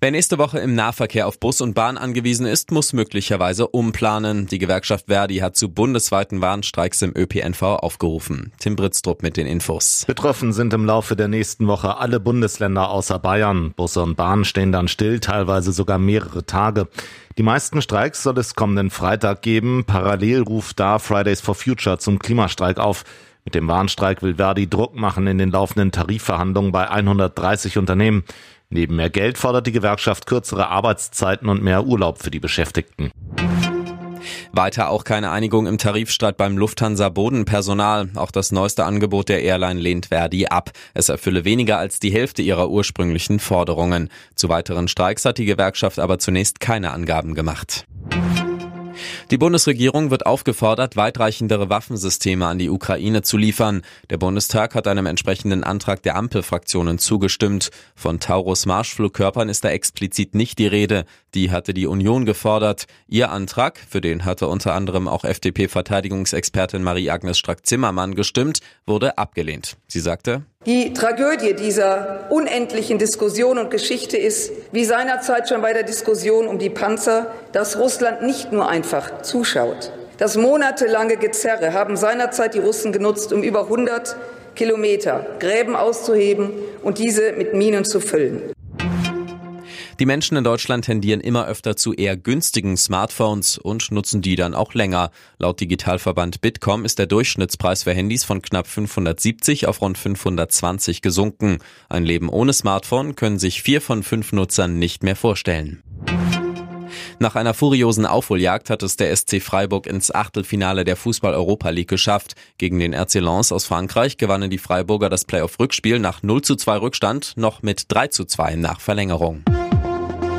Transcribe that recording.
Wer nächste Woche im Nahverkehr auf Bus und Bahn angewiesen ist, muss möglicherweise umplanen. Die Gewerkschaft Verdi hat zu bundesweiten Warnstreiks im ÖPNV aufgerufen. Tim Britztrup mit den Infos. Betroffen sind im Laufe der nächsten Woche alle Bundesländer außer Bayern. Busse und Bahnen stehen dann still, teilweise sogar mehrere Tage. Die meisten Streiks soll es kommenden Freitag geben. Parallel ruft da Fridays for Future zum Klimastreik auf. Mit dem Warnstreik will Verdi Druck machen in den laufenden Tarifverhandlungen bei 130 Unternehmen. Neben mehr Geld fordert die Gewerkschaft kürzere Arbeitszeiten und mehr Urlaub für die Beschäftigten. Weiter auch keine Einigung im Tarifstreit beim Lufthansa Bodenpersonal. Auch das neueste Angebot der Airline lehnt Verdi ab. Es erfülle weniger als die Hälfte ihrer ursprünglichen Forderungen. Zu weiteren Streiks hat die Gewerkschaft aber zunächst keine Angaben gemacht. Die Bundesregierung wird aufgefordert, weitreichendere Waffensysteme an die Ukraine zu liefern. Der Bundestag hat einem entsprechenden Antrag der Ampelfraktionen zugestimmt. Von Taurus Marschflugkörpern ist da explizit nicht die Rede. Die hatte die Union gefordert. Ihr Antrag, für den hatte unter anderem auch FDP-Verteidigungsexpertin Marie-Agnes Strack-Zimmermann gestimmt, wurde abgelehnt. Sie sagte, die Tragödie dieser unendlichen Diskussion und Geschichte ist, wie seinerzeit schon bei der Diskussion um die Panzer, dass Russland nicht nur einfach zuschaut. Das monatelange Gezerre haben seinerzeit die Russen genutzt, um über 100 Kilometer Gräben auszuheben und diese mit Minen zu füllen. Die Menschen in Deutschland tendieren immer öfter zu eher günstigen Smartphones und nutzen die dann auch länger. Laut Digitalverband Bitkom ist der Durchschnittspreis für Handys von knapp 570 auf rund 520 gesunken. Ein Leben ohne Smartphone können sich vier von fünf Nutzern nicht mehr vorstellen. Nach einer furiosen Aufholjagd hat es der SC Freiburg ins Achtelfinale der Fußball-Europa League geschafft. Gegen den RC Lens aus Frankreich gewannen die Freiburger das Playoff-Rückspiel nach 0 zu 2 Rückstand noch mit 3 zu 2 nach Verlängerung.